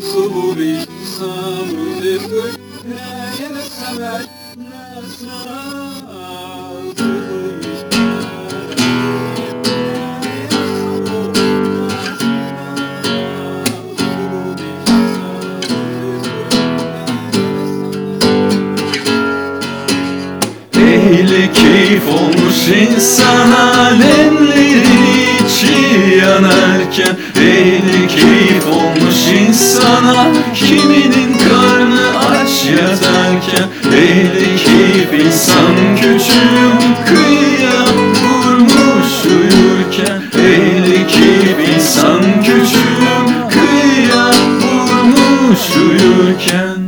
صبر صبر لا ينسى Ehli keyif olmuş insan alemleri içi yanarken Ehli keyif olmuş insana. Kiminin karnı aç yatarken Eli keyif insan küçüğüm kıyıya vurmuş uyurken Eli keyif insan küçüğüm kıyıya vurmuş uyurken